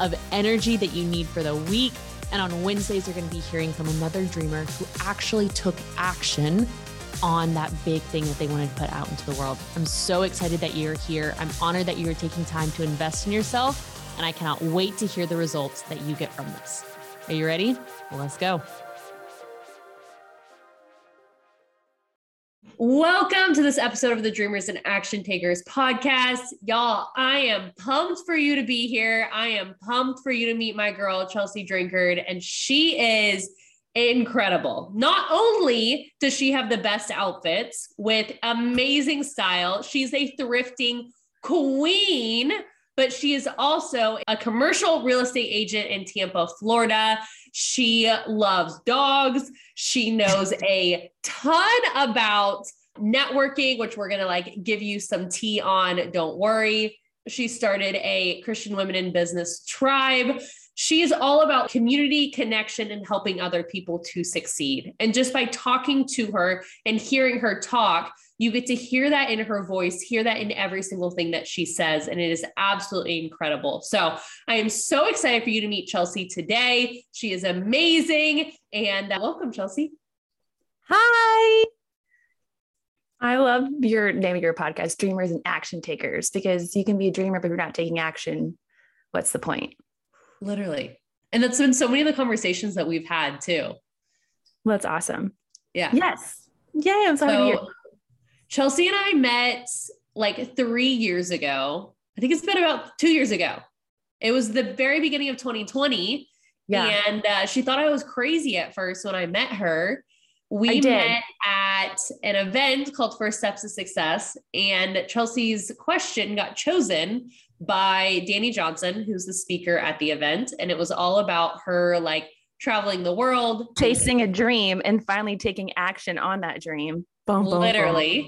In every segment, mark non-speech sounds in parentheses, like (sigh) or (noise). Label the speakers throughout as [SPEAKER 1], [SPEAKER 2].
[SPEAKER 1] of energy that you need for the week. And on Wednesdays, you're going to be hearing from another dreamer who actually took action on that big thing that they wanted to put out into the world. I'm so excited that you're here. I'm honored that you're taking time to invest in yourself, and I cannot wait to hear the results that you get from this. Are you ready? Well, let's go. Welcome to this episode of the Dreamers and Action Takers podcast. Y'all, I am pumped for you to be here. I am pumped for you to meet my girl, Chelsea Drinkard, and she is incredible. Not only does she have the best outfits with amazing style, she's a thrifting queen, but she is also a commercial real estate agent in Tampa, Florida. She loves dogs. She knows (laughs) a ton about networking, which we're going to like give you some tea on. Don't worry. She started a Christian Women in Business tribe she is all about community connection and helping other people to succeed. And just by talking to her and hearing her talk, you get to hear that in her voice, hear that in every single thing that she says. And it is absolutely incredible. So I am so excited for you to meet Chelsea today. She is amazing. And uh, welcome, Chelsea.
[SPEAKER 2] Hi. I love your name of your podcast, Dreamers and Action Takers, because you can be a dreamer, but you're not taking action. What's the point?
[SPEAKER 1] Literally. And that's been so many of the conversations that we've had too.
[SPEAKER 2] Well, that's awesome.
[SPEAKER 1] Yeah.
[SPEAKER 2] Yes. Yay. I'm so, so
[SPEAKER 1] Chelsea and I met like three years ago. I think it's been about two years ago. It was the very beginning of 2020. Yeah. And uh, she thought I was crazy at first when I met her. We met at an event called First Steps to Success, and Chelsea's question got chosen by Danny Johnson, who's the speaker at the event. And it was all about her like traveling the world,
[SPEAKER 2] chasing a dream, and finally taking action on that dream.
[SPEAKER 1] Boom, boom, Literally.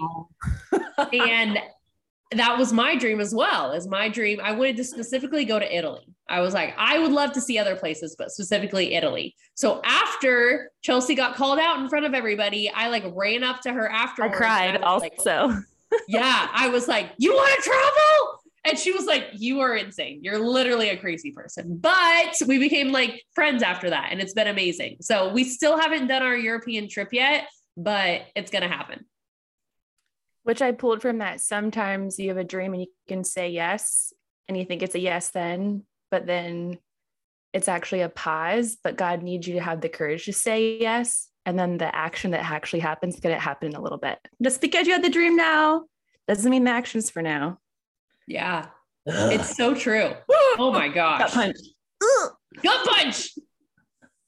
[SPEAKER 1] Boom. and (laughs) that was my dream as well as my dream. I wanted to specifically go to Italy. I was like, I would love to see other places, but specifically Italy. So after Chelsea got called out in front of everybody, I like ran up to her after.
[SPEAKER 2] I cried I also.
[SPEAKER 1] Like, (laughs) yeah. I was like, you want to travel? And she was like, You are insane. You're literally a crazy person. But we became like friends after that. And it's been amazing. So we still haven't done our European trip yet, but it's going to happen.
[SPEAKER 2] Which I pulled from that. Sometimes you have a dream and you can say yes, and you think it's a yes then, but then it's actually a pause. But God needs you to have the courage to say yes. And then the action that actually happens is going to happen in a little bit. Just because you had the dream now doesn't mean the action's for now.
[SPEAKER 1] Yeah. It's so true. Oh my gosh.
[SPEAKER 2] Gut punch.
[SPEAKER 1] Gut punch.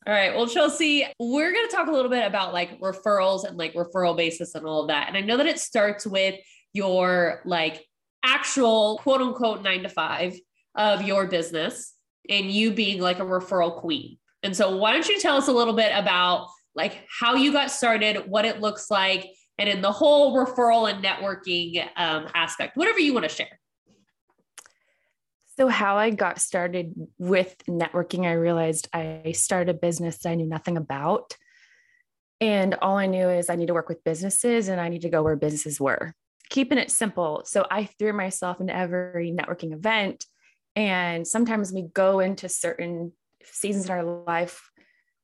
[SPEAKER 1] All right. Well, Chelsea, we're going to talk a little bit about like referrals and like referral basis and all of that. And I know that it starts with your like actual quote unquote nine to five of your business and you being like a referral queen. And so, why don't you tell us a little bit about like how you got started, what it looks like, and in the whole referral and networking um, aspect, whatever you want to share.
[SPEAKER 2] So, how I got started with networking, I realized I started a business that I knew nothing about. And all I knew is I need to work with businesses and I need to go where businesses were, keeping it simple. So, I threw myself into every networking event. And sometimes we go into certain seasons in our life,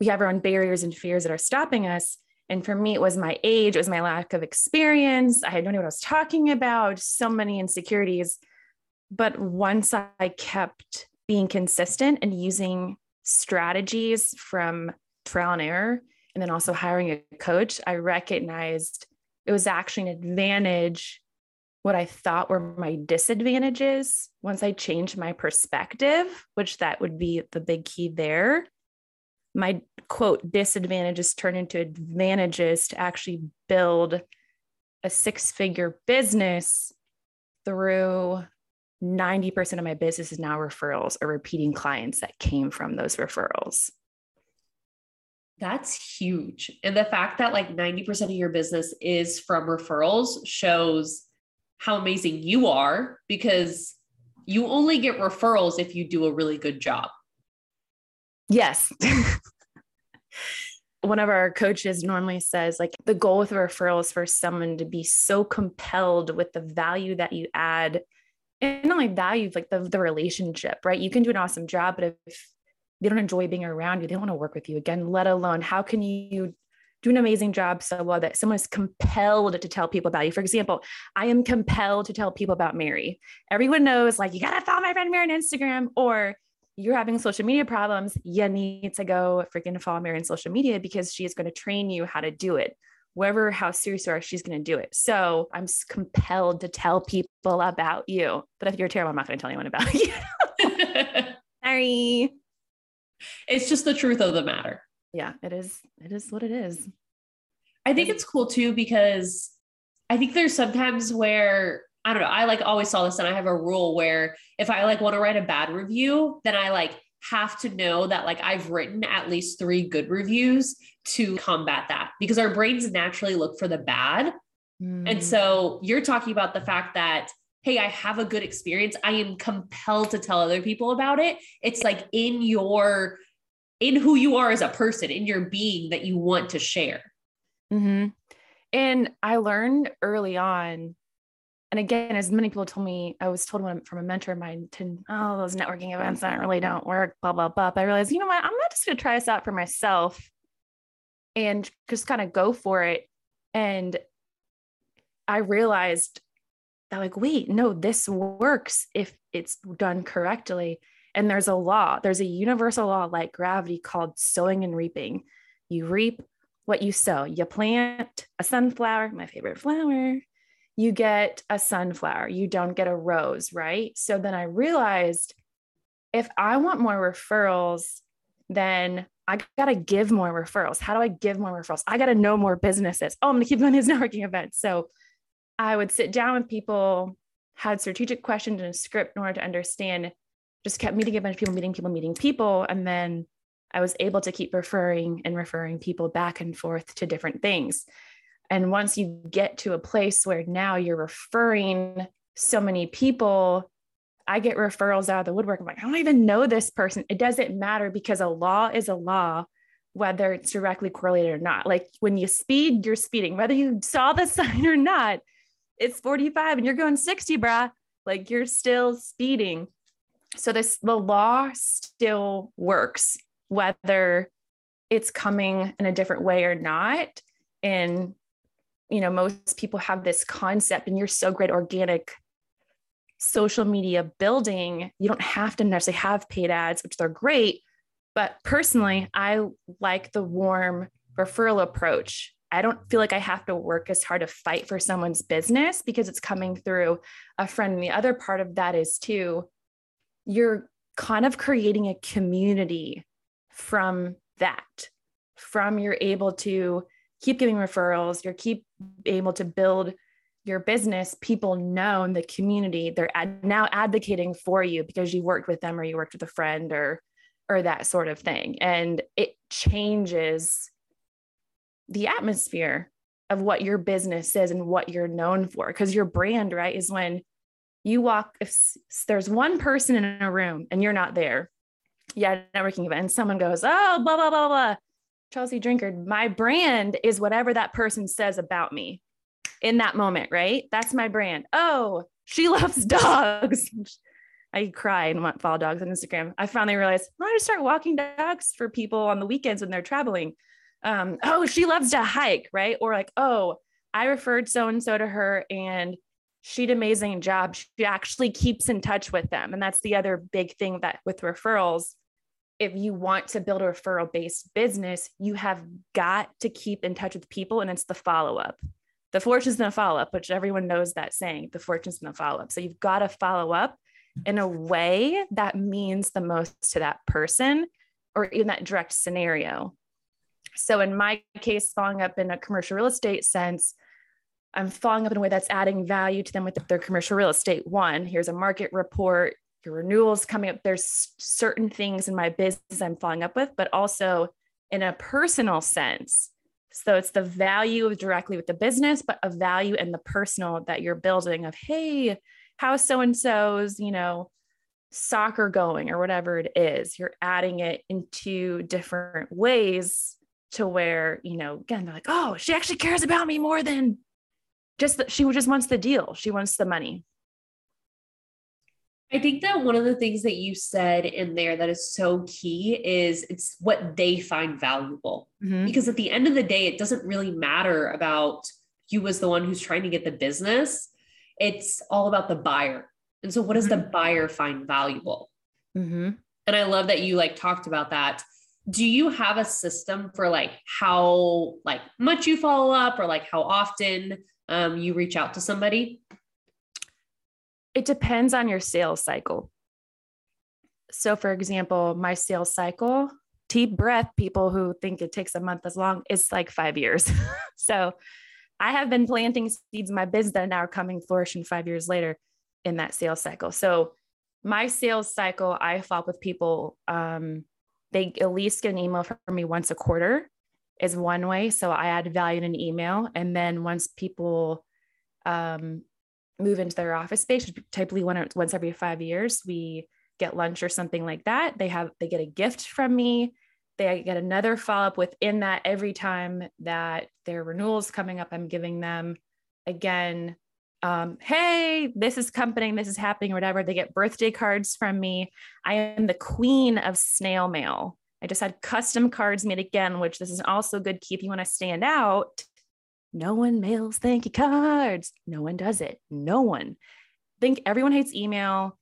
[SPEAKER 2] we have our own barriers and fears that are stopping us. And for me, it was my age, it was my lack of experience. I had no idea what I was talking about, so many insecurities. But once I kept being consistent and using strategies from trial and error, and then also hiring a coach, I recognized it was actually an advantage. What I thought were my disadvantages, once I changed my perspective, which that would be the big key there, my quote disadvantages turn into advantages to actually build a six figure business through 90% of my business is now referrals or repeating clients that came from those referrals.
[SPEAKER 1] That's huge. And the fact that like 90% of your business is from referrals shows how amazing you are because you only get referrals if you do a really good job.
[SPEAKER 2] Yes. (laughs) One of our coaches normally says, like, the goal with a referral is for someone to be so compelled with the value that you add and not only value, like the, the relationship, right? You can do an awesome job, but if they don't enjoy being around you, they don't want to work with you again, let alone how can you do an amazing job so well that someone is compelled to tell people about you. For example, I am compelled to tell people about Mary. Everyone knows, like, you got to follow my friend Mary on Instagram, or you're having social media problems. You need to go freaking follow Mary on social media because she is going to train you how to do it. Wherever how serious you are, she's going to do it. So I'm compelled to tell people about you. But if you're terrible, I'm not going to tell anyone about (laughs) you. (laughs) Sorry.
[SPEAKER 1] It's just the truth of the matter
[SPEAKER 2] yeah, it is. It is what it is.
[SPEAKER 1] I think it's cool too because I think there's sometimes where I don't know. I like always saw this, and I have a rule where if I like want to write a bad review, then I like have to know that like I've written at least three good reviews to combat that because our brains naturally look for the bad. Mm. And so you're talking about the fact that hey, I have a good experience. I am compelled to tell other people about it. It's like in your in who you are as a person, in your being that you want to share.
[SPEAKER 2] Mm-hmm. And I learned early on, and again, as many people told me, I was told from a mentor of mine to, oh, those networking events that really don't work, blah, blah, blah. But I realized, you know what? I'm not just going to try this out for myself and just kind of go for it. And I realized that, like, wait, no, this works if it's done correctly. And there's a law, there's a universal law like gravity called sowing and reaping. You reap what you sow. You plant a sunflower, my favorite flower, you get a sunflower. You don't get a rose, right? So then I realized if I want more referrals, then I got to give more referrals. How do I give more referrals? I got to know more businesses. Oh, I'm going to keep doing these networking events. So I would sit down with people, had strategic questions and a script in order to understand just kept meeting a bunch of people, meeting people, meeting people. And then I was able to keep referring and referring people back and forth to different things. And once you get to a place where now you're referring so many people, I get referrals out of the woodwork. I'm like, I don't even know this person. It doesn't matter because a law is a law, whether it's directly correlated or not. Like when you speed, you're speeding, whether you saw the (laughs) sign or not. It's 45 and you're going 60, brah. Like you're still speeding so this the law still works whether it's coming in a different way or not and you know most people have this concept and you're so great organic social media building you don't have to necessarily have paid ads which they're great. But personally i like the warm referral approach. I don't feel like i have to work as hard to fight for someone's business because it's coming through a friend. And the other part of that is too you're kind of creating a community from that from you're able to keep giving referrals you're keep able to build your business people know in the community they're ad- now advocating for you because you worked with them or you worked with a friend or or that sort of thing. And it changes the atmosphere of what your business is and what you're known for. Because your brand right is when you walk if there's one person in a room and you're not there yeah networking event someone goes oh blah blah blah blah chelsea drinkard my brand is whatever that person says about me in that moment right? That's my brand. Oh she (laughs) loves dogs. I cry and want follow dogs on instagram. I finally realized i want to start walking dogs for people on the weekends when they're traveling. Um, oh she loves to hike right? Or like oh i referred so and so to her and she did amazing job. She actually keeps in touch with them. And that's the other big thing that with referrals, if you want to build a referral based business, you have got to keep in touch with people and it's the follow up. The fortune's in the follow up, which everyone knows that saying, the fortune's in the follow up. So you've got to follow up in a way that means the most to that person or in that direct scenario. So in my case, following up in a commercial real estate sense, I'm following up in a way that's adding value to them with their commercial real estate. One, here's a market report, your renewals coming up. There's certain things in my business I'm following up with, but also in a personal sense. So it's the value directly with the business, but a value in the personal that you're building of, hey, how's so and so's, you know, soccer going or whatever it is. You're adding it into different ways to where, you know, again, they're like, oh, she actually cares about me more than just that she just wants the deal. She wants the money.
[SPEAKER 1] I think that one of the things that you said in there that is so key is it's what they find valuable. Mm-hmm. Because at the end of the day, it doesn't really matter about you as the one who's trying to get the business. It's all about the buyer. And so what does mm-hmm. the buyer find valuable? Mm-hmm. And I love that you like talked about that. Do you have a system for like how like much you follow up or like how often um, you reach out to somebody?
[SPEAKER 2] It depends on your sales cycle. So, for example, my sales cycle, deep breath, people who think it takes a month as long, it's like five years. (laughs) so, I have been planting seeds in my business that are now coming flourishing five years later in that sales cycle. So, my sales cycle, I follow with people. Um, they at least get an email from me once a quarter, is one way. So, I add value in an email. And then once people um, move into their office space, typically one, once every five years, we get lunch or something like that. They have, they get a gift from me. They get another follow up within that every time that their renewal is coming up. I'm giving them again, um, hey, this is company, this is happening, whatever. They get birthday cards from me. I am the queen of snail mail. I just had custom cards made again, which this is also good keep you want to stand out no one mails thank you cards. No one does it. No one. I think everyone hates email.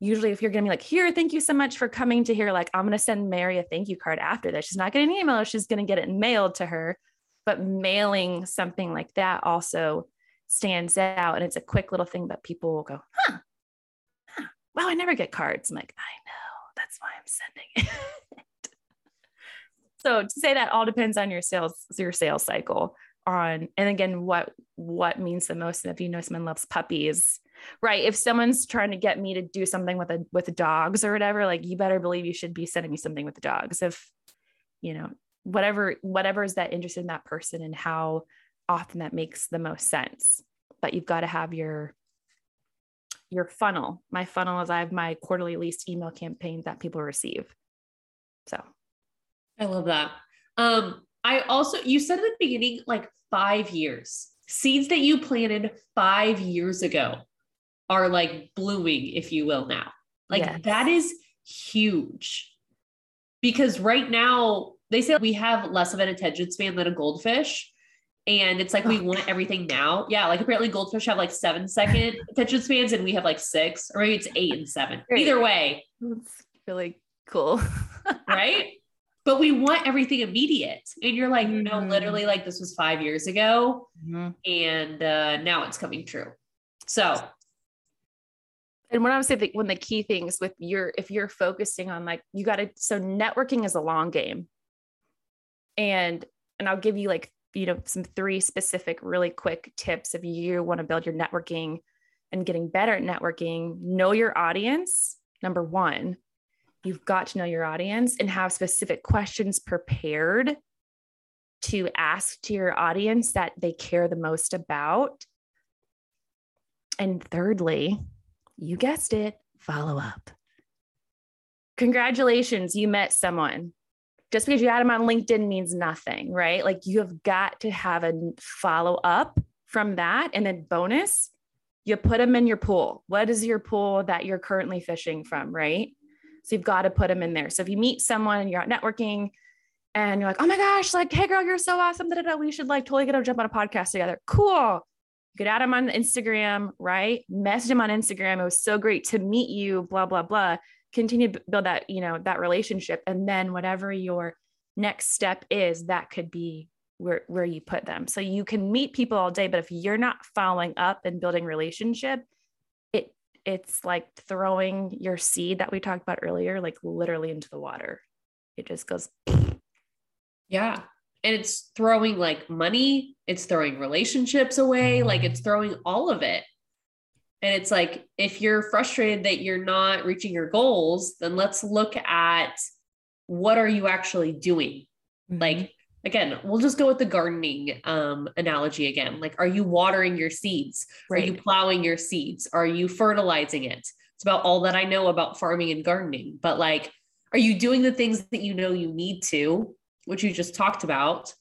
[SPEAKER 2] Usually, if you're to be like, here, thank you so much for coming to here, like, I'm to send Mary a thank you card after this. She's not getting an email, she's to get it mailed to her. But mailing something like that also stands out. And it's a quick little thing that people will go, huh, huh wow, I never get cards. I'm like, I know. That's why I'm sending it. (laughs) so to say that all depends on your sales, your sales cycle on and again what what means the most and if you know someone loves puppies right? If someone's trying to get me to do something with a with dogs or whatever like you better believe you should be sending me something with the dogs if you know whatever whatever is that interested in that person and how often that makes the most sense. But you've got to have your your funnel. My funnel is i have my quarterly least email campaigns that people receive. So.
[SPEAKER 1] I love that. Um I also, you said at the beginning, like five years, seeds that you planted five years ago are like blooming, if you will, now. Like yes. that is huge because right now they say we have less of an attention span than a goldfish. And it's like we want everything now. Yeah, like apparently goldfish have like seven second (laughs) attention spans and we have like six, or maybe it's eight and seven. Either way.
[SPEAKER 2] That's really cool. (laughs)
[SPEAKER 1] right? But we want everything immediate. And you're like, mm-hmm. no, literally, like this was five years ago, mm-hmm. and uh, now it's coming true. So,
[SPEAKER 2] and when I was saying one of the key things with your, if you're focusing on like, you got to, so networking is a long game. And, and I'll give you like, you know, some three specific, really quick tips if you want to build your networking and getting better at networking. Know your audience, number one you've got to know your audience and have specific questions prepared to ask to your audience that they care the most about. And thirdly, you guessed it, follow up. Congratulations, you met someone. Just because you had them on LinkedIn means nothing, right? Like you have got to have a follow up from that. And then, bonus, you put them in your pool. What is your pool that you're currently fishing from, right? So you've got to put them in there. So if you meet someone and you're out networking and you're like, oh my gosh, like, hey girl, you're so awesome. Da, da, da. We should like totally get to jump on a podcast together. Cool. You could add them on Instagram, right? Message them on Instagram. It was so great to meet you, blah, blah, blah. Continue to build that, you know, that relationship. And then whatever your next step is, that could be where, where you put them. So you can meet people all day, but if you're not following up and building relationship, it's like throwing your seed that we talked about earlier, like literally into the water. It just goes.
[SPEAKER 1] Yeah. And it's throwing like money, it's throwing relationships away, like it's throwing all of it. And it's like, if you're frustrated that you're not reaching your goals, then let's look at what are you actually doing? Mm-hmm. Like again, we'll just go with the gardening um, analogy again. Like, are you watering your seeds? Right. Are you plowing your seeds? Are you fertilizing it? It's about all that I know about farming and gardening. But like, are you doing the things that you know you need to, which you just talked about,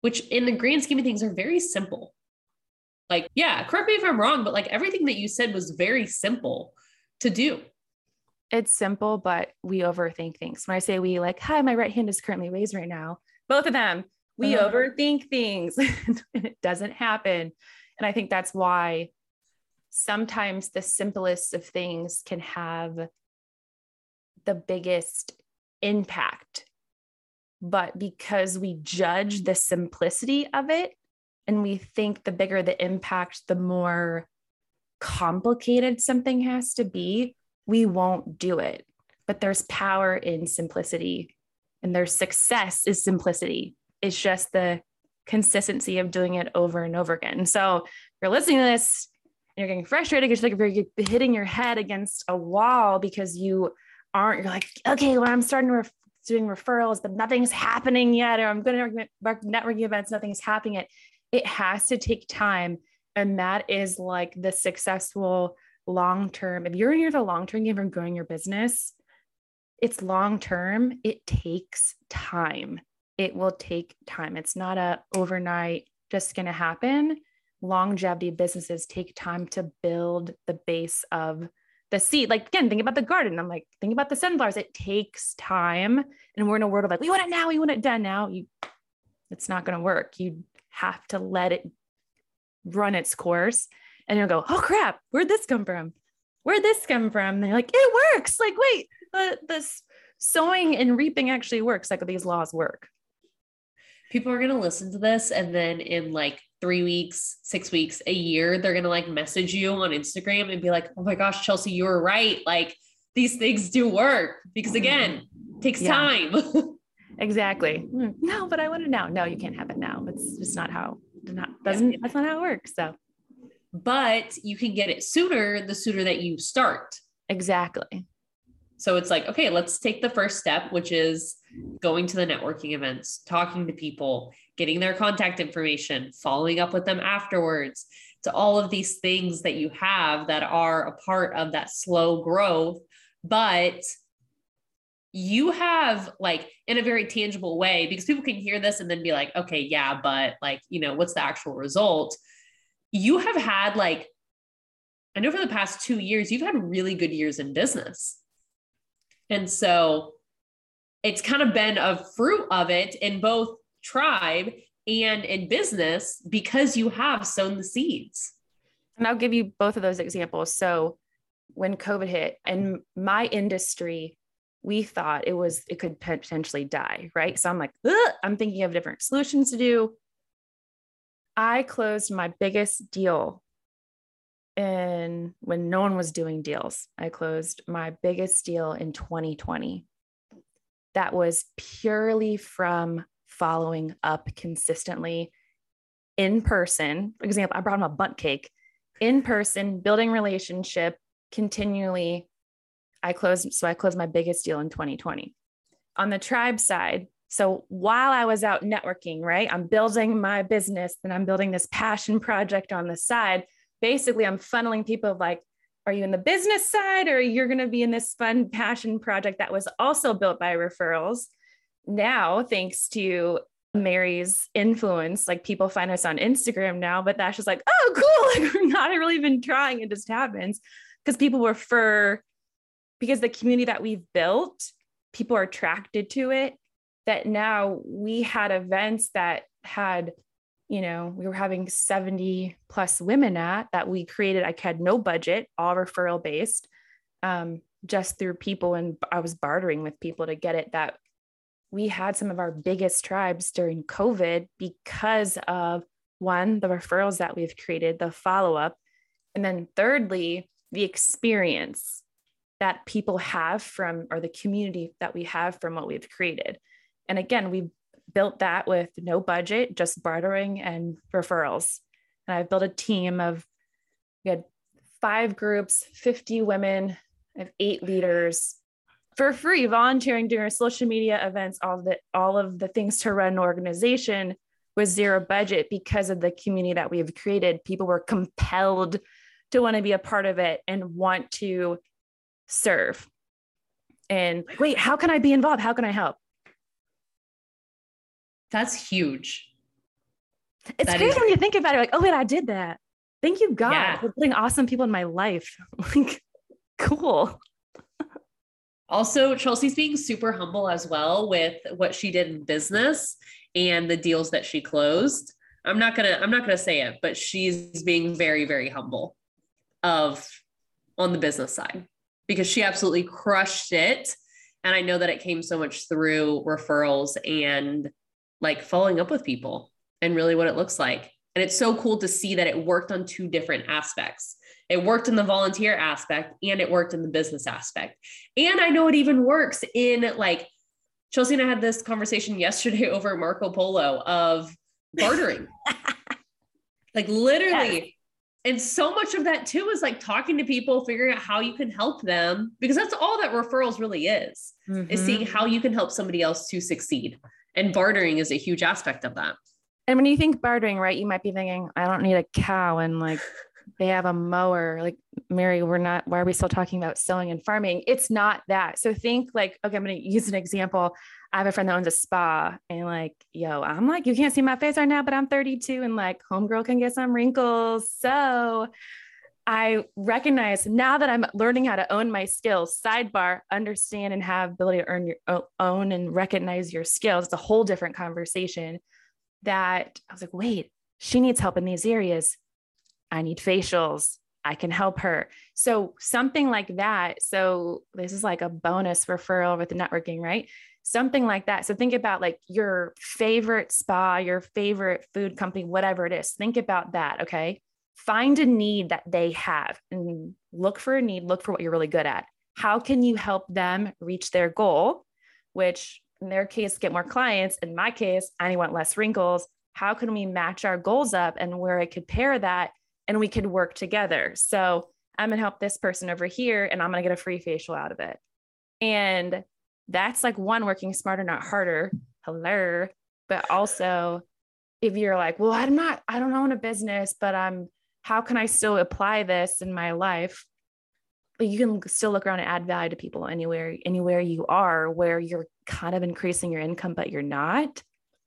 [SPEAKER 1] which in the grand scheme of things are very simple? Like, yeah, correct me if I'm wrong, but like everything that you said was very simple to do.
[SPEAKER 2] It's simple, but we overthink things. When I say we, like, hi, my right hand is currently raised right now both of them. We uh-huh. overthink things (laughs) and it doesn't happen. And I think that's why sometimes the simplest of things can have the biggest impact. But because we judge the simplicity of it and we think the bigger the impact, the more complicated something has to be, we won't do it. But there's power in simplicity and their success is simplicity. It's just the consistency of doing it over and over again. So you're listening to this and you're getting frustrated because like you're hitting your head against a wall because you aren't, you're like, okay, well, I'm starting to ref- doing referrals, but nothing's happening yet, or I'm going to networking events, nothing's happening yet. It has to take time. And that is like the successful long term. If you're in the long term game from growing your business, it's long term, it takes time. It will take time. It's not a overnight just going to happen. Longevity businesses take time to build the base of the seed. Like again, think about the garden. I'm like, think about the sunflowers. It takes time. And we're in a world of like, we want it now, we want it done now. You it's not going to work. You have to let it run its course. And you'll go, oh crap, where'd this come from? Where'd this come from? And they're like, it works. Like, wait, the this sowing and reaping actually works like these laws work.
[SPEAKER 1] People are going to listen to this and then in like three weeks six weeks a year they're going to like message you on instagram and be like oh my gosh chelsea you were right. Like these things do work. Because again takes yeah. time. (laughs)
[SPEAKER 2] Exactly. Hmm. no but i want it now no you can't have it now. It's just not how not doesn't yeah. that's not how it works so.
[SPEAKER 1] But you can get it sooner the sooner that you start.
[SPEAKER 2] Exactly
[SPEAKER 1] so it's like, okay, let's take the first step, which is going to the networking events, talking to people, getting their contact information, following up with them afterwards, to all of these things that you have that are a part of that slow growth. But you have like in a very tangible way because people can hear this and then be like okay yeah but like you know what's the actual result you have had like i know for the past two years you've had really good years in business and so it's kind of been a fruit of it in both tribe and in business because you have sown the seeds.
[SPEAKER 2] And I'll give you both of those examples. So when COVID hit and my industry, we thought it was it could potentially die, right? So I'm like, I'm thinking of different solutions to do. I closed my biggest deal in when no one was doing deals. I closed my biggest deal in 2020. That was purely from following up consistently in person. For example, I brought him a Bundt cake in person, building relationship continually. I closed, so I closed my biggest deal in 2020. On the tribe side, so while I was out networking, right, I'm building my business and I'm building this passion project on the side basically I'm funneling people like, are you in the business side or you're going to be in this fun passion project that was also built by referrals? Now, thanks to Mary's influence, like people find us on Instagram now, but that's just like, oh, cool. (laughs) Like we're not really even trying. It just happens because people refer because the community that we've built, people are attracted to it. That now we had events that had you know, we were having 70 plus women at that we created. I had no budget, all referral based, um, just through people. And I was bartering with people to get it that we had some of our biggest tribes during COVID because of one, the referrals that we've created, the follow up. And then thirdly, the experience that people have from, or the community that we have from what we've created. And again, we built that with no budget, just bartering and referrals. And I've built a team of, we had five groups, 50 women, I have eight leaders for free, volunteering during social media events, all the all of the things to run an organization with zero budget because of the community that we have created. People were compelled to want to be a part of it and want to serve. And wait, how can I be involved? How can I help?
[SPEAKER 1] That's huge.
[SPEAKER 2] It's
[SPEAKER 1] That
[SPEAKER 2] crazy
[SPEAKER 1] is-
[SPEAKER 2] when you think about it, like, oh wait, I did that. Thank you, God,
[SPEAKER 1] Yeah.
[SPEAKER 2] for putting awesome people in my life. (laughs) like, cool.
[SPEAKER 1] Also, Chelsea's being super humble as well with what she did in business and the deals that she closed. I'm not gonna I'm not gonna say it, but she's being very very humble of on the business side because she absolutely crushed it. And I know that it came so much through referrals and like following up with people and really what it looks like. And it's so cool to see that it worked on two different aspects. It worked in the volunteer aspect and it worked in the business aspect. And I know it even works in like Chelsea and I had this conversation yesterday (laughs) over Marco Polo of bartering. (laughs) like literally. And so much of that too is like talking to people, figuring out how you can help them because that's all that referrals really is, is
[SPEAKER 2] Mhm.
[SPEAKER 1] seeing how you can help somebody else to succeed. And bartering is a huge aspect of that.
[SPEAKER 2] And when you think bartering, right, you might be thinking, I don't need a cow and like (laughs) they have a mower. Like, Mary, we're not, why are we still talking about sowing and farming? It's not that. So think like, okay, I'm going to use an example. I have a friend that owns a spa and like, yo, I'm like, you can't see my face right now, but I'm 32 and like homegirl can get some wrinkles. So I recognize now that I'm learning how to own my skills, sidebar, understand and have ability to earn your own and recognize your skills. It's a whole different conversation that I was like, wait, she needs help in these areas. I need facials. I can help her. So something like that. So this is like a bonus referral with the networking, right? Something like that. So think about like your favorite spa, your favorite food company, whatever it is. Think about that. Okay. Find a need that they have and look for a need, look for what you're really good at. How can you help them reach their goal, which in their case, get more clients? In my case, I want less wrinkles. How can we match our goals up and where I could pair that and we could work together? So I'm going to help this person over here and I'm going to get a free facial out of it. And that's like one working smarter, not harder. Hello. But also, if you're like, well, I'm not, I don't own a business, but I'm, how can I still apply this in my life? But you can still look around and add value to people anywhere, anywhere you are where you're kind of increasing your income, but you're not.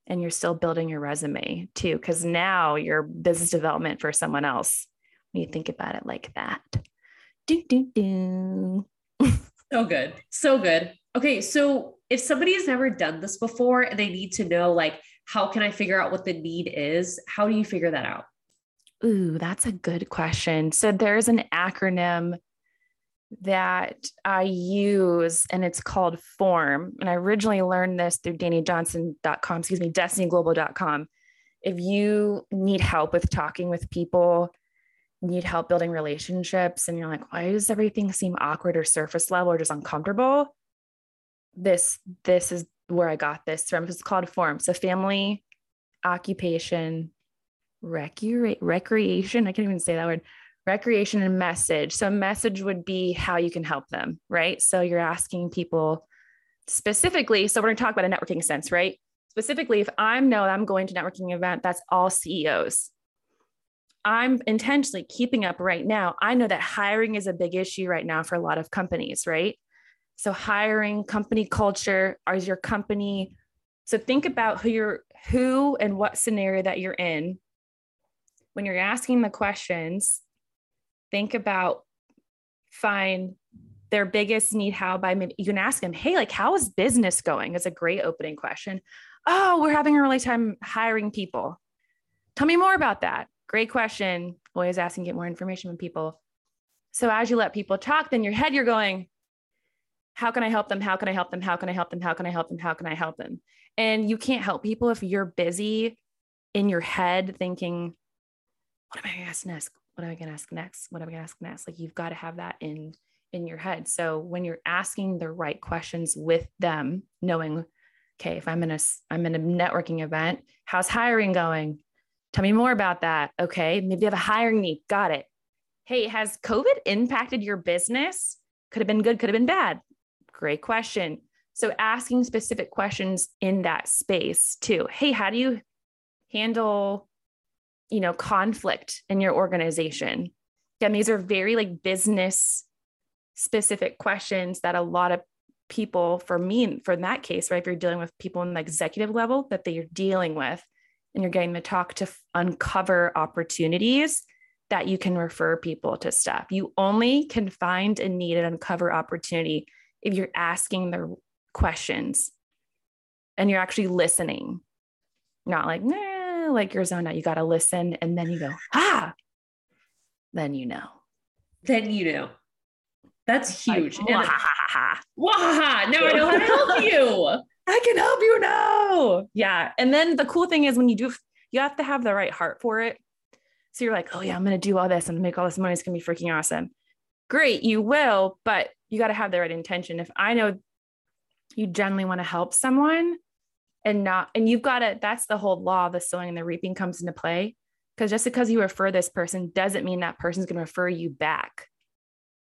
[SPEAKER 2] And you're still building your resume too, because now you're business development for someone else. When you think about it like that. Do, do, do. (laughs)
[SPEAKER 1] So good. So good. Okay. So if somebody has never done this before and they need to know, like, how can I figure out what the need is? How do you figure that out?
[SPEAKER 2] Ooh, that's a good question. So there's an acronym that I use and it's called FORM. And I originally learned this through DannyJohnson.com, excuse me, destinyglobal.com. If you need help with talking with people, need help building relationships, and you're like, why does everything seem awkward or surface level or just uncomfortable? This, this is where I got this from. It's called FORM. So family, occupation, recre- recreation. I can't even say that word. Recreation and message. So, message would be how you can help them, right? So, you're asking people specifically. So, we're going to talk about a networking sense, right? Specifically, if I'm know I'm going to networking event, that's all CEOs. I'm intentionally keeping up right now. I know that hiring is a big issue right now for a lot of companies, right? So, hiring, company culture, is your company so think about who you're who and what scenario that you're in. When you're asking the questions, think about find their biggest need how by you can ask them, hey, like how is business going? It's a great opening question. Oh, we're having a really time hiring people. Tell me more about that. Great question. Always asking, get more information from people. So as you let people talk, then your head, you're going, how can I help them? How can I help them? How can I help them? How can I help them? How can I help them? And you can't help people if you're busy in your head thinking, what am I to ask next? What am I to ask next? What am I to ask next? Like you've got to have that in in your head. So when you're asking the right questions with them, knowing, okay, if I'm in a I'm in a networking event, how's hiring going? Tell me more about that. Okay, maybe you have a hiring need. Got it. Hey, has COVID impacted your business? Could have been good, could have been bad Great question. So asking specific questions in that space too. Hey, how do you handle, you know, conflict in your organization? Again, these are very like business specific questions that a lot of people, for me, for that case, right? If you're dealing with people in the executive level that they're dealing with, and you're getting to talk to uncover opportunities that you can refer people to stuff. You only can find a need and uncover opportunity if you're asking the questions and you're actually listening, not like, nah, like you're zoned out. You got to listen and then you go, ah, then you know.
[SPEAKER 1] Then you know. That's huge.
[SPEAKER 2] Like,
[SPEAKER 1] now I know how to help (laughs) you.
[SPEAKER 2] I can help you now. Yeah. And then the cool thing is when you do, you have to have the right heart for it. So you're like, oh yeah, I'm going to do all this and make all this money. It's going to be freaking awesome. Great. You will, but you got to have the right intention. If I know you generally want to help someone and not, and you've got to, that's the whole law the sowing and the reaping comes into play. Because just because you refer this person doesn't mean that person's going to refer you back.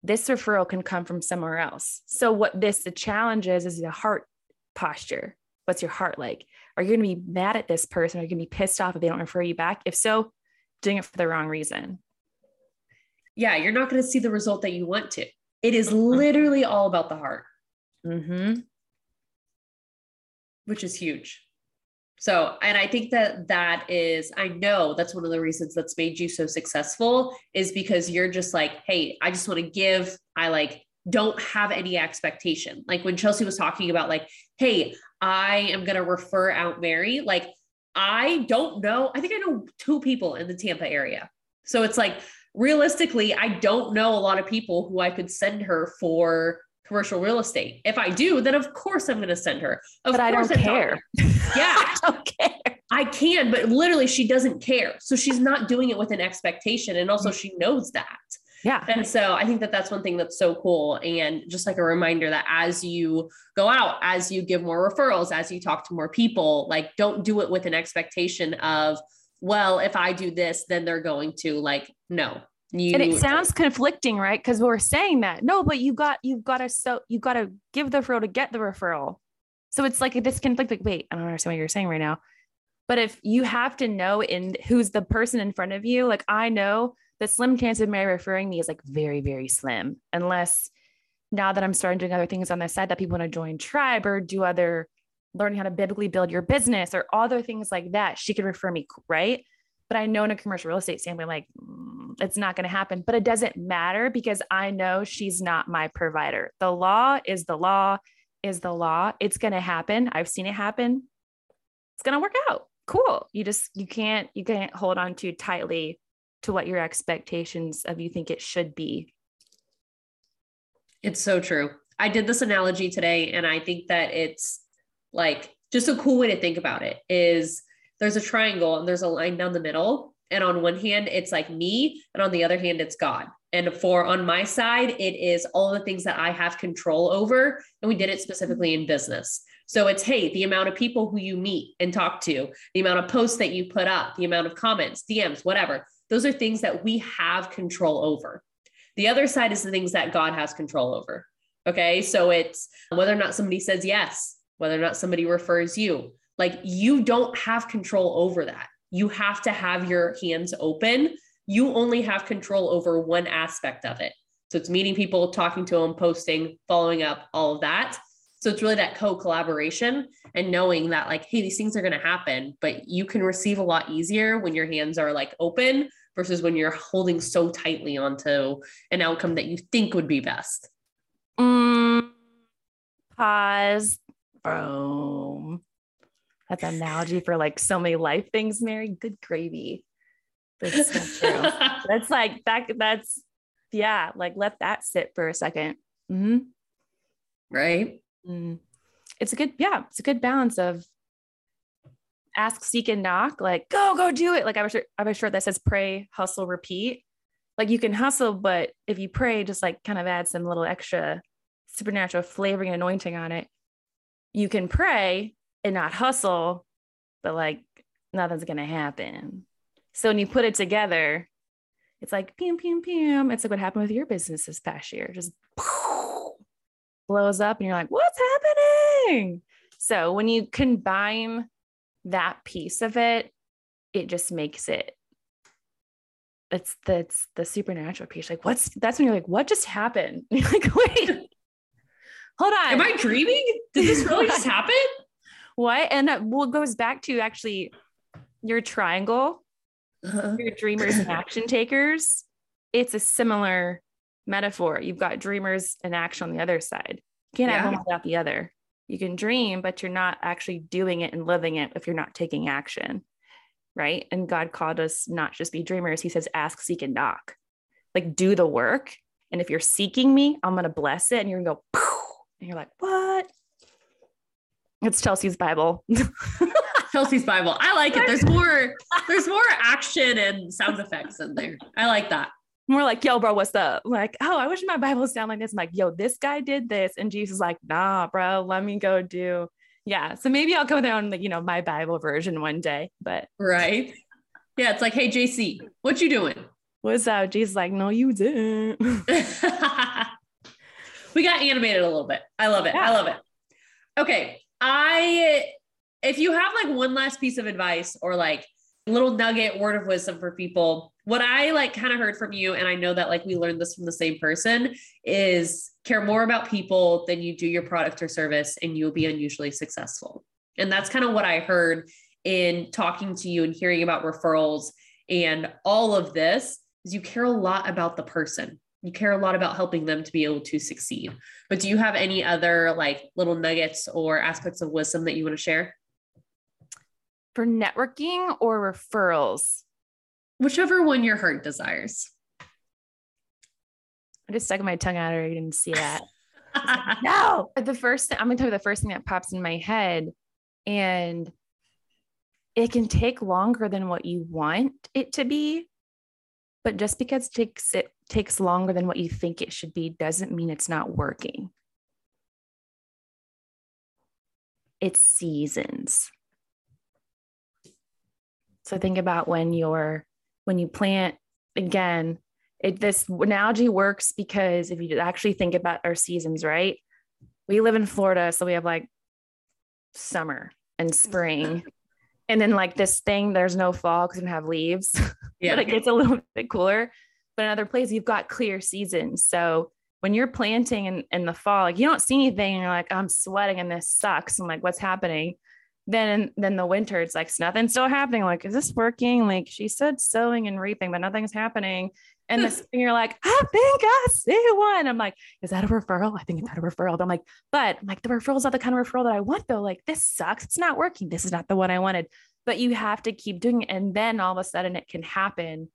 [SPEAKER 2] This referral can come from somewhere else. So what this the challenge is is the heart posture. What's your heart like? Are you going to be mad at this person? Are you going to be pissed off if they don't refer you back? If so, doing it for the wrong reason.
[SPEAKER 1] Yeah, you're not going to see the result that you want to. It is mm-hmm. literally all about the heart.
[SPEAKER 2] Mm-hmm.
[SPEAKER 1] Which is huge. So, and I think that that is, I know that's one of the reasons that's made you so successful is because you're just like, hey, I just want to give. I like don't have any expectation. Like when Chelsea was talking about, like, hey, I am going to refer out Mary, like, I don't know. I think I know two people in the Tampa area. So it's like, realistically, I don't know a lot of people who I could send her for commercial real estate. If I do, then of course I'm going to send her. Of
[SPEAKER 2] but I don't care.
[SPEAKER 1] yeah. (laughs) I don't care. I can, but literally she doesn't care. So she's not doing it with an expectation. And also she knows that.
[SPEAKER 2] Yeah.
[SPEAKER 1] And so I think that that's one thing that's so cool. And just like a reminder that as you go out, as you give more referrals, as you talk to more people, like don't do it with an expectation of, well, if I do this, then they're going to like, no.
[SPEAKER 2] You, and it sounds conflicting, right? Because we're saying that no, but you got you've got to so you've got to give the referral to get the referral. So it's like this conflict. Like, wait, I don't understand what you're saying right now. But if you have to know in who's the person in front of you, like I know the slim chance of Mary referring me is like very, very slim, unless now that I'm starting doing other things on the side that people want to join tribe or do other learning how to biblically build your business or other things like that, she could refer me, right? But I know in a commercial real estate standpoint, like mm, it's not going to happen. But it doesn't matter because I know she's not my provider. The law is the law, is the law. It's going to happen. I've seen it happen. It's going to work out. Cool. You just you can't you can't hold on too tightly to what your expectations of you think it should be.
[SPEAKER 1] It's so true. I did this analogy today, and I think that it's like just a cool way to think about it is there's a triangle and there's a line down the middle. And on one hand, it's like me, and on the other hand, it's God. And for on my side, it is all the things that I have control over. And we did it specifically in business. So it's, hey, the amount of people who you meet and talk to, the amount of posts that you put up, the amount of comments, DMs, whatever. Those are things that we have control over. The other side is the things that God has control over. Okay. So it's whether or not somebody says yes, whether or not somebody refers you. Like you don't have control over that. You have to have your hands open. You only have control over one aspect of it. So it's meeting people, talking to them, posting, following up, all of that. So it's really that co collaboration and knowing that, like, hey, these things are going to happen, but you can receive a lot easier when your hands are like open versus when you're holding so tightly onto an outcome that you think would be best.
[SPEAKER 2] Mm, pause. Boom. That's an analogy for like so many life things, Mary. Good gravy. That's so true. (laughs) that's like that. That's yeah. Like let that sit for a 2nd mm-hmm.
[SPEAKER 1] Right.
[SPEAKER 2] Mm. It's a good, yeah, it's a good balance of ask, seek, and knock. Like, go, go do it. Like I shirt, I have a shirt that says pray, hustle, repeat. Like you can hustle, but if you pray, just like kind of add some little extra supernatural flavoring and anointing on it. You can pray and not hustle, but like nothing's gonna happen. So when you put it together, it's like pum pum pum. It's like what happened with your business this past year. Just (laughs) blows up and you're like, what's happening? So when you combine that piece of it, it just makes it it's that's the supernatural piece. Like, what's that's when you're like, what just happened? (laughs) You're like, wait, (laughs) hold on.
[SPEAKER 1] Am I dreaming? Did this really just happen?
[SPEAKER 2] What? And well, goes back to actually your triangle, uh-huh. your dreamers and action takers. It's a similar metaphor. You've got dreamers and action on the other side. You can't yeah. have one without the other. You can dream, but you're not actually doing it and living it if you're not taking action right? And God called us not just be dreamers. He says, ask, seek, and knock. Like, do the work. And if you're seeking me, I'm going to bless it. And you're going to go, Poof, and you're like, what? It's Chelsea's Bible. (laughs)
[SPEAKER 1] Chelsea's Bible. I like it. There's more, there's more action and sound effects in there. I like that.
[SPEAKER 2] More like, yo, bro, what's up? Like, oh, I wish my Bible sound like this. I'm like, yo, this guy did this. And Jesus is like, nah, bro, let me go do yeah. So maybe I'll come down the, you know, my Bible version one day, but
[SPEAKER 1] right. Yeah. It's like, hey, JC, what you doing?
[SPEAKER 2] What's up? Jesus like, no, you didn't. (laughs)
[SPEAKER 1] we got animated a little bit. I love it. Yeah. I love it. Okay. I, if you have like one last piece of advice or like little nugget word of wisdom for people, what I like kind of heard from you, and I know that like we learned this from the same person, is care more about people than you do your product or service, and you'll be unusually successful. And that's kind of what I heard in talking to you and hearing about referrals and all of this is you care a lot about the person. You care a lot about helping them to be able to succeed. But do you have any other like little nuggets or aspects of wisdom that you want to share?
[SPEAKER 2] For networking or referrals?
[SPEAKER 1] Whichever one your heart desires.
[SPEAKER 2] I just stuck my tongue out, or you didn't see that. like, (laughs) no, the first thing I'm gonna tell you the first thing that pops in my head, and it can take longer than what you want it to be. But just because it takes it takes longer than what you think it should be doesn't mean it's not working. It's seasons. So think about when you're when you plant again it, this analogy works because if you actually think about our seasons right we live in florida so we have like summer and spring and then like this thing there's no fall because we don't have leaves (laughs) yeah. but it gets a little (laughs) bit cooler. But in other places you've got clear seasons. So when you're planting in, in the fall like you don't see anything and you're like i'm sweating and this sucks. I'm like what's happening then then the winter it's like nothing's still happening. Like is this working? Like she said sowing and reaping but nothing's happening. And the (laughs) spring you're like i think i see one. I'm like is that a referral? I think it's not a referral. But i'm like but I'm like the referral's not the kind of referral that i want though. Like this sucks. It's not working. This is not the one i wanted. But you have to keep doing it and then all of a sudden it can happen.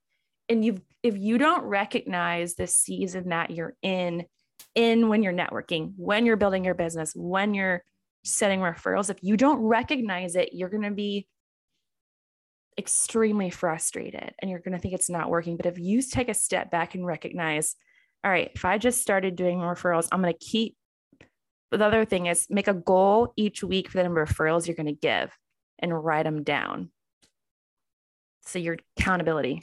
[SPEAKER 2] And you if you don't recognize the season that you're in in when you're networking when you're building your business when you're setting referrals, if you don't recognize it, you're going to be extremely frustrated and you're going to think it's not working. But if you take a step back and recognize, all right, if I just started doing referrals, I'm going to keep. The other thing is make a goal each week for the number of referrals you're going to give and write them down. So your accountability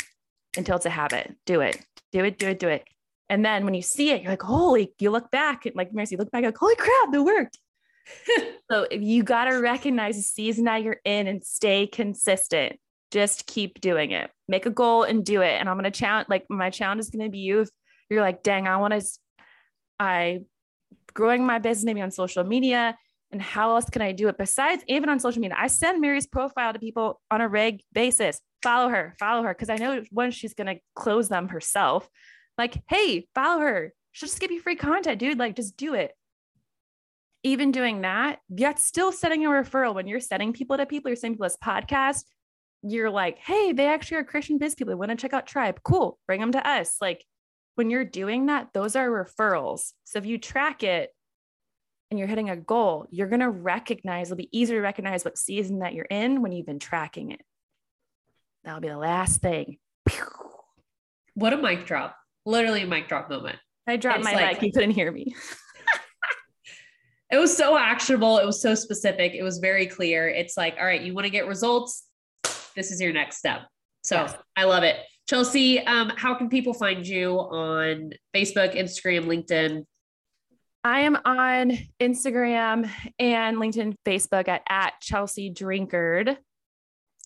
[SPEAKER 2] until it's a habit. Do it, do it, do it, do it. And then when you see it, you're like, holy, you look back, like Mercy, look back, like, holy crap, that worked (laughs) so if you got to recognize the season that you're in and stay consistent. Just keep doing it. Make a goal and do it. And I'm going to challenge, like my challenge is going to be you. If you're like, dang, I want to, I growing my business maybe on social media and how else can I do it besides even on social media? I send Mary's profile to people on a reg basis. Follow her, follow her. Cause I know when she's going to close them herself. Like, hey, follow her. She'll just give you free content, dude. Like, just do it even doing that, yet still setting a referral when you're sending people to people, you're sending people this podcast, you're like, hey, they actually are Christian biz people. They want to check out Tribe. Cool. Bring them to us. Like when you're doing that, those are referrals. So if you track it and you're hitting a goal, you're going to recognize, it'll be easier to recognize what season that you're in when you've been tracking it. That'll be the last thing.
[SPEAKER 1] What a mic drop. Literally a mic drop moment.
[SPEAKER 2] I dropped it's my like, mic. You couldn't hear me. (laughs)
[SPEAKER 1] it was so actionable. It was so specific. It was very clear. It's like, all right, you want to get results. This is your next step. So yes. I love it. Chelsea, um, how can people find you on Facebook, Instagram, LinkedIn?
[SPEAKER 2] I am on Instagram and LinkedIn, Facebook at, at Chelsea Drinkard.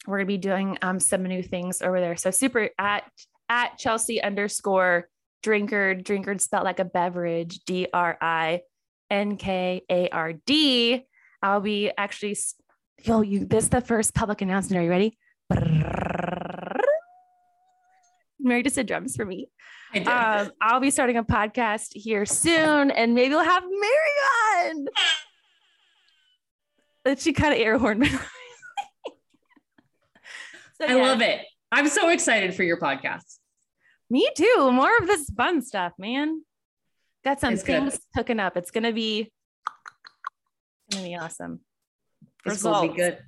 [SPEAKER 2] We're gonna be doing um, some new things over there. So super at at Chelsea underscore Drinkard, Drinkard spelled like a beverage, D R I N K A R D. I'll be actually, yo, you, this is the first public announcement. Are you ready? Mary just did drums for me. Um, I'll be starting a podcast here soon, and maybe we'll have Mary on. That she kind of air horn. (laughs) so,
[SPEAKER 1] I yeah. love it. I'm so excited for your podcast.
[SPEAKER 2] Me too. More of this fun stuff, man. Got some it's things good. cooking up. It's gonna be it's gonna be awesome.
[SPEAKER 1] This will be good.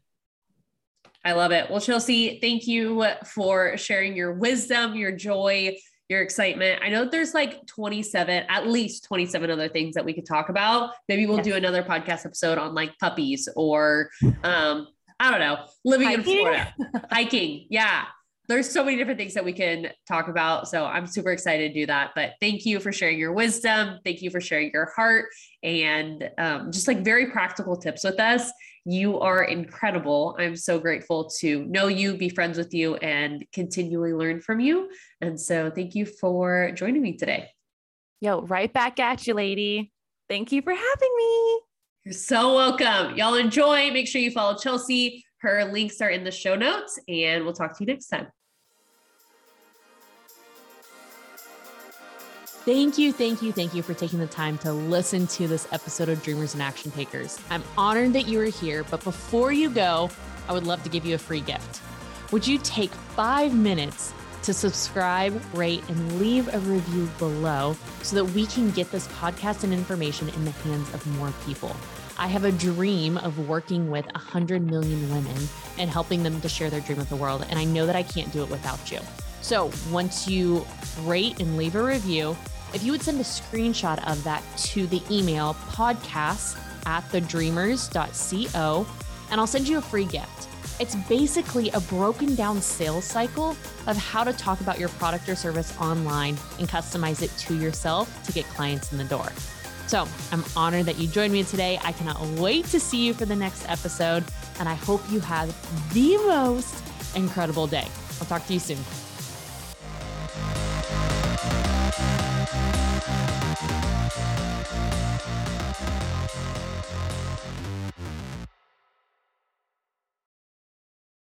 [SPEAKER 1] I love it. Well, Chelsea, thank you for sharing your wisdom, your joy, your excitement. I know there's like 27, at least 27 other things that we could talk about. Maybe we'll yes. do another podcast episode on like puppies or um, I don't know, living Hiking? in Florida. Hiking. Yeah there's so many different things that we can talk about. So I'm super excited to do that. But thank you for sharing your wisdom. Thank you for sharing your heart and um, just like very practical tips with us. You are incredible. I'm so grateful to know you, be friends with you, and continually learn from you. And so thank you for joining me today.
[SPEAKER 2] Yo, right back at you, lady. Thank you for having me.
[SPEAKER 1] You're so welcome. Y'all enjoy. Make sure you follow Chelsea her links are in the show notes, and we'll talk to you next time.
[SPEAKER 3] Thank you, thank you, thank you for taking the time to listen to this episode of Dreamers and Action Takers. I'm honored that you are here, but before you go, I would love to give you a free gift. Would you take five minutes to subscribe, rate, and leave a review below so that we can get this podcast and information in the hands of more people? I have a dream of working with 100 million women and helping them to share their dream with the world. And I know that I can't do it without you. So once you rate and leave a review, if you would send a screenshot of that to the email podcast at thedreamers.co, and I'll send you a free gift. It's basically a broken down sales cycle of how to talk about your product or service online and customize it to yourself to get clients in the door. So I'm honored that you joined me today. I cannot wait to see you for the next episode. And I hope you have the most incredible day. I'll talk to you soon.